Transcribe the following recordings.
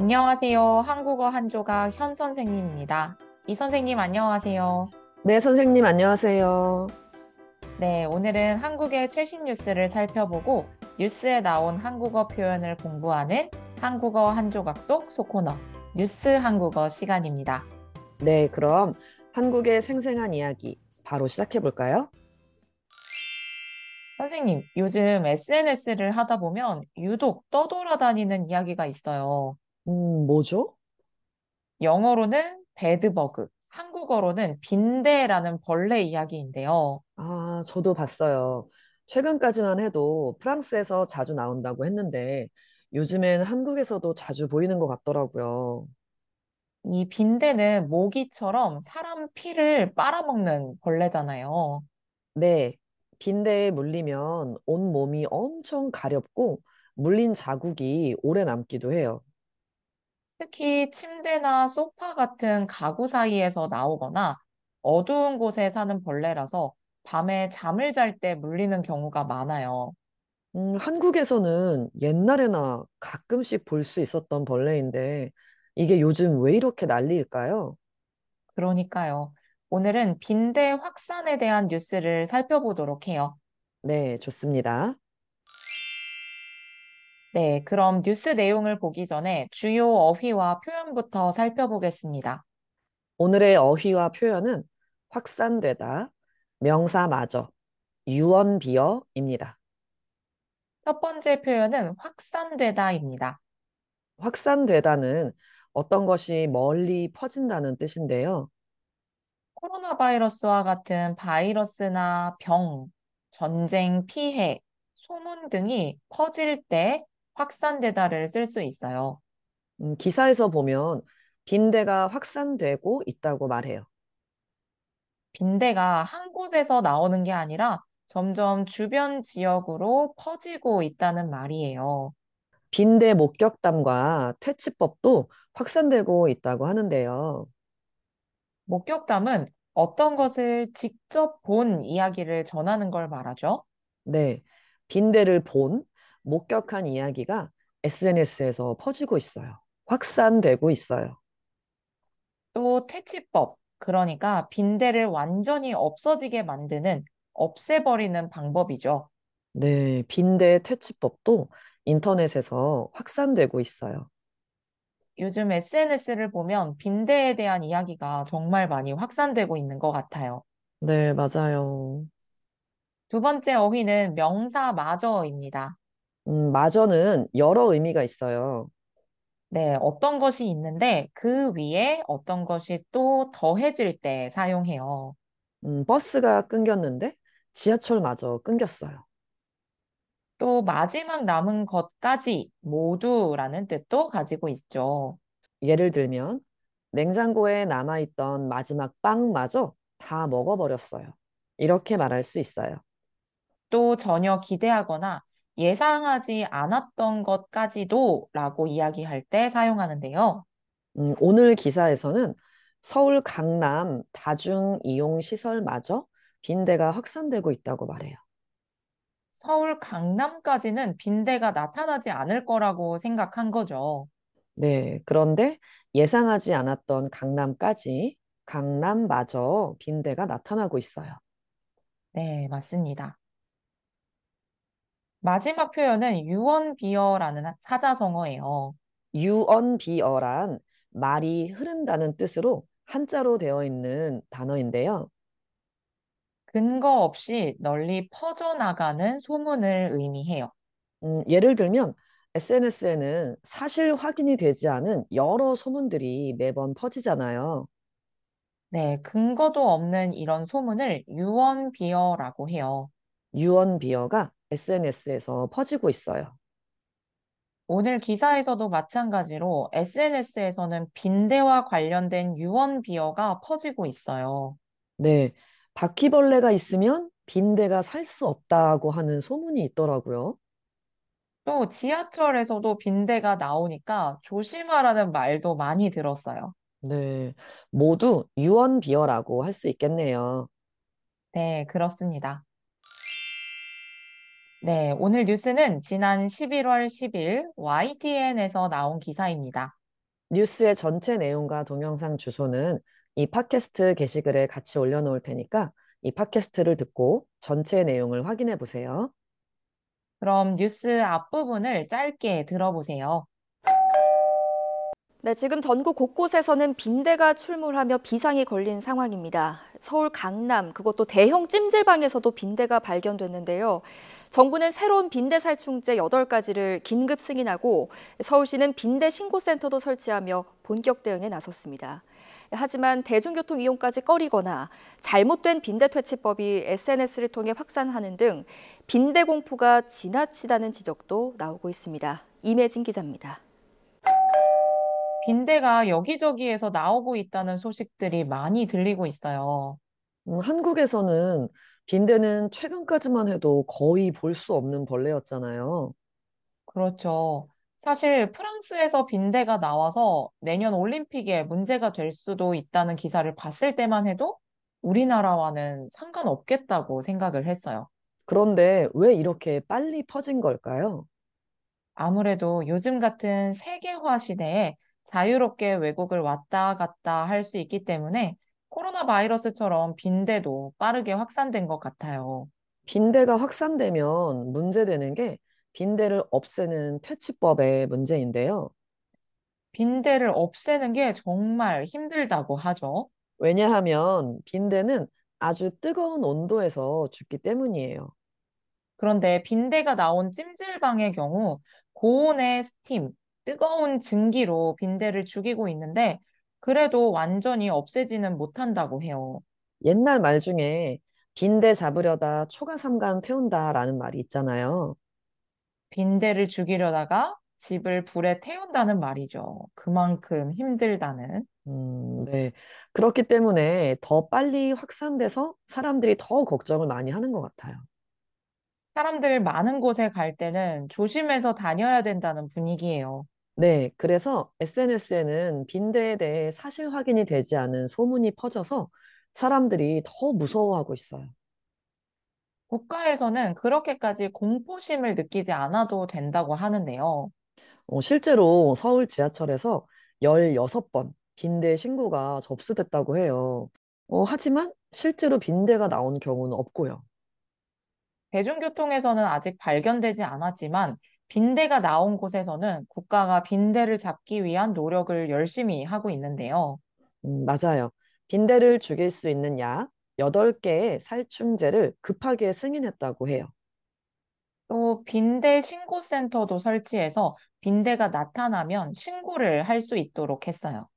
안녕하세요. 한국어 한 조각 현 선생님입니다. 이 선생님 안녕하세요. 네, 선생님, 안녕하세요. 네, 오늘은 한국의 최신 뉴스를 살펴보고 뉴스에 나온 한국어 표현을 공부하는 한국어 한 조각 속 소코너 뉴스 한국어 시간입니다. 네, 그럼 한국의 생생한 이야기 바로 시작해 볼까요? 선생님, 요즘 SNS를 하다 보면 유독 떠돌아다니는 이야기가 있어요. 음, 뭐죠? 영어로는 배드버그, 한국어로는 빈대라는 벌레 이야기인데요. 아, 저도 봤어요. 최근까지만 해도 프랑스에서 자주 나온다고 했는데 요즘엔 한국에서도 자주 보이는 것 같더라고요. 이 빈대는 모기처럼 사람 피를 빨아먹는 벌레잖아요. 네, 빈대에 물리면 온 몸이 엄청 가렵고 물린 자국이 오래 남기도 해요. 특히 침대나 소파 같은 가구 사이에서 나오거나 어두운 곳에 사는 벌레라서 밤에 잠을 잘 때 물리는 경우가 많아요. 음, 한국에서는 옛날에나 가끔씩 볼 수 있었던 벌레인데 이게 요즘 왜 이렇게 난리일까요? 그러니까요. 오늘은 빈대 확산에 대한 뉴스를 살펴보도록 해요. 네, 좋습니다. 네, 그럼 뉴스 내용을 보기 전에 주요 어휘와 표현부터 살펴보겠습니다. 오늘의 어휘와 표현은 확산되다, 명사마저, 유언비어입니다. 첫 번째 표현은 확산되다입니다. 확산되다는 어떤 것이 멀리 퍼진다는 뜻인데요. 코로나 바이러스와 같은 바이러스나 병, 전쟁 피해, 소문 등이 퍼질 때 확산되다를 쓸 수 있어요. 음, 기사에서 보면 빈대가 확산되고 있다고 말해요. 빈대가 한 곳에서 나오는 게 아니라 점점 주변 지역으로 퍼지고 있다는 말이에요. 빈대 목격담과 퇴치법도 확산되고 있다고 하는데요. 목격담은 어떤 것을 직접 본 이야기를 전하는 걸 말하죠. 네, 빈대를 본, 목격한 이야기가 SNS에서 퍼지고 있어요. 확산되고 있어요. 또 퇴치법, 그러니까 빈대를 완전히 없어지게 만드는 없애버리는 방법이죠. 네, 빈대 퇴치법도 인터넷에서 확산되고 있어요. 요즘 SNS를 보면 빈대에 대한 이야기가 정말 많이 확산되고 있는 것 같아요. 네, 맞아요. 두 번째 어휘는 명사마저입니다. 음, 마저는 여러 의미가 있어요. 네, 어떤 것이 있는데 그 위에 어떤 것이 또 더해질 때 사용해요. 음, 버스가 끊겼는데 지하철마저 끊겼어요. 또 마지막 남은 것까지 모두라는 뜻도 가지고 있죠. 예를 들면 냉장고에 남아있던 마지막 빵마저 다 먹어버렸어요. 이렇게 말할 수 있어요. 또 전혀 기대하거나 예상하지 않았던 것까지도 라고 이야기할 때 사용하는데요. 음, 오늘 기사에서는 서울 강남 다중 이용 시설마저 빈대가 확산되고 있다고 말해요. 서울 강남까지는 빈대가 나타나지 않을 거라고 생각한 거죠. 네, 그런데 예상하지 않았던 강남까지 강남마저 빈대가 나타나고 있어요. 네, 맞습니다. 마지막 표현은 유언비어라는 사자성어예요. 유언비어란 말이 흐른다는 뜻으로 한자로 되어 있는 단어인데요. 근거 없이 널리 퍼져나가는 소문을 의미해요. 음, 예를 들면 SNS에는 사실 확인이 되지 않은 여러 소문들이 매번 퍼지잖아요. 네, 근거도 없는 이런 소문을 유언비어라고 해요. 유언비어가 SNS에서 퍼지고 있어요. 오늘 기사에서도 마찬가지로 SNS에서는 빈대와 관련된 유언비어가 퍼지고 있어요. 네, 바퀴벌레가 있으면 빈대가 살 수 없다고 하는 소문이 있더라고요. 또 지하철에서도 빈대가 나오니까 조심하라는 말도 많이 들었어요. 네, 모두 유언 비어라고 할 수 있겠네요. 네, 그렇습니다. 네, 오늘 뉴스는 지난 11월 10일 YTN에서 나온 기사입니다. 뉴스의 전체 내용과 동영상 주소는 이 팟캐스트 게시글에 같이 올려놓을 테니까 이 팟캐스트를 듣고 전체 내용을 확인해 보세요. 그럼 뉴스 앞부분을 짧게 들어보세요. 네, 지금 전국 곳곳에서는 빈대가 출몰하며 비상이 걸린 상황입니다. 서울 강남, 그것도 대형 찜질방에서도 빈대가 발견됐는데요. 정부는 새로운 빈대 살충제 8가지를 긴급 승인하고 서울시는 빈대 신고센터도 설치하며 본격 대응에 나섰습니다. 하지만 대중교통 이용까지 꺼리거나 잘못된 빈대 퇴치법이 SNS를 통해 확산하는 등 빈대 공포가 지나치다는 지적도 나오고 있습니다. 임혜진 기자입니다. 빈대가 여기저기에서 나오고 있다는 소식들이 많이 들리고 있어요. 음, 한국에서는 빈대는 최근까지만 해도 거의 볼 수 없는 벌레였잖아요. 그렇죠. 사실 프랑스에서 빈대가 나와서 내년 올림픽에 문제가 될 수도 있다는 기사를 봤을 때만 해도 우리나라와는 상관없겠다고 생각을 했어요. 그런데 왜 이렇게 빨리 퍼진 걸까요? 아무래도 요즘 같은 세계화 시대에 자유롭게 외국을 왔다 갔다 할 수 있기 때문에 코로나 바이러스처럼 빈대도 빠르게 확산된 것 같아요. 빈대가 확산되면 문제되는 게 빈대를 없애는 퇴치법의 문제인데요. 빈대를 없애는 게 정말 힘들다고 하죠. 왜냐하면 빈대는 아주 뜨거운 온도에서 죽기 때문이에요. 그런데 빈대가 나온 찜질방의 경우 고온의 스팀, 뜨거운 증기로 빈대를 죽이고 있는데 그래도 완전히 없애지는 못한다고 해요. 옛날 말 중에 빈대 잡으려다 초가삼간 태운다라는 말이 있잖아요. 빈대를 죽이려다가 집을 불에 태운다는 말이죠. 그만큼 힘들다는. 음, 네. 그렇기 때문에 더 빨리 확산돼서 사람들이 더 걱정을 많이 하는 것 같아요. 사람들 많은 곳에 갈 때는 조심해서 다녀야 된다는 분위기예요. 네. 그래서 SNS에는 빈대에 대해 사실 확인이 되지 않은 소문이 퍼져서 사람들이 더 무서워하고 있어요. 국가에서는 그렇게까지 공포심을 느끼지 않아도 된다고 하는데요. 어, 실제로 서울 지하철에서 16번 빈대 신고가 접수됐다고 해요. 어, 하지만 실제로 빈대가 나온 경우는 없고요. 대중교통에서는 아직 발견되지 않았지만 빈대가 나온 곳에서는 국가가 빈대를 잡기 위한 노력을 열심히 하고 있는데요. 음, 맞아요. 빈대를 죽일 수 있는 약 8개의 살충제를 급하게 승인했다고 해요. 또 빈대 신고센터도 설치해서 빈대가 나타나면 신고를 할 수 있도록 했어요.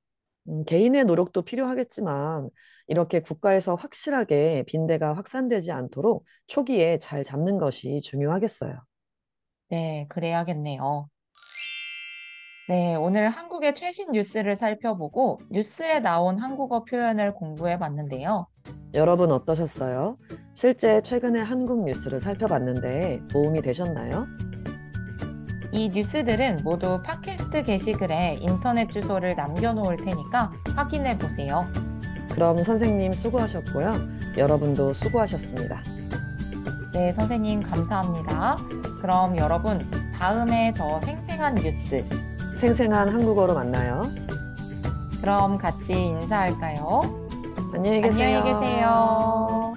음, 개인의 노력도 필요하겠지만 이렇게 국가에서 확실하게 빈대가 확산되지 않도록 초기에 잘 잡는 것이 중요하겠어요. 네, 그래야겠네요. 네, 오늘 한국의 최신 뉴스를 살펴보고 뉴스에 나온 한국어 표현을 공부해 봤는데요. 여러분 어떠셨어요? 실제 최근에 한국 뉴스를 살펴봤는데 도움이 되셨나요? 이 뉴스들은 모두 팟캐스트 게시글에 인터넷 주소를 남겨놓을 테니까 확인해 보세요. 그럼 선생님 수고하셨고요. 여러분도 수고하셨습니다. 네, 선생님 감사합니다. 그럼 여러분 다음에 더 생생한 뉴스, 생생한 한국어로 만나요. 그럼 같이 인사할까요? 안녕히 계세요. 안녕히 계세요.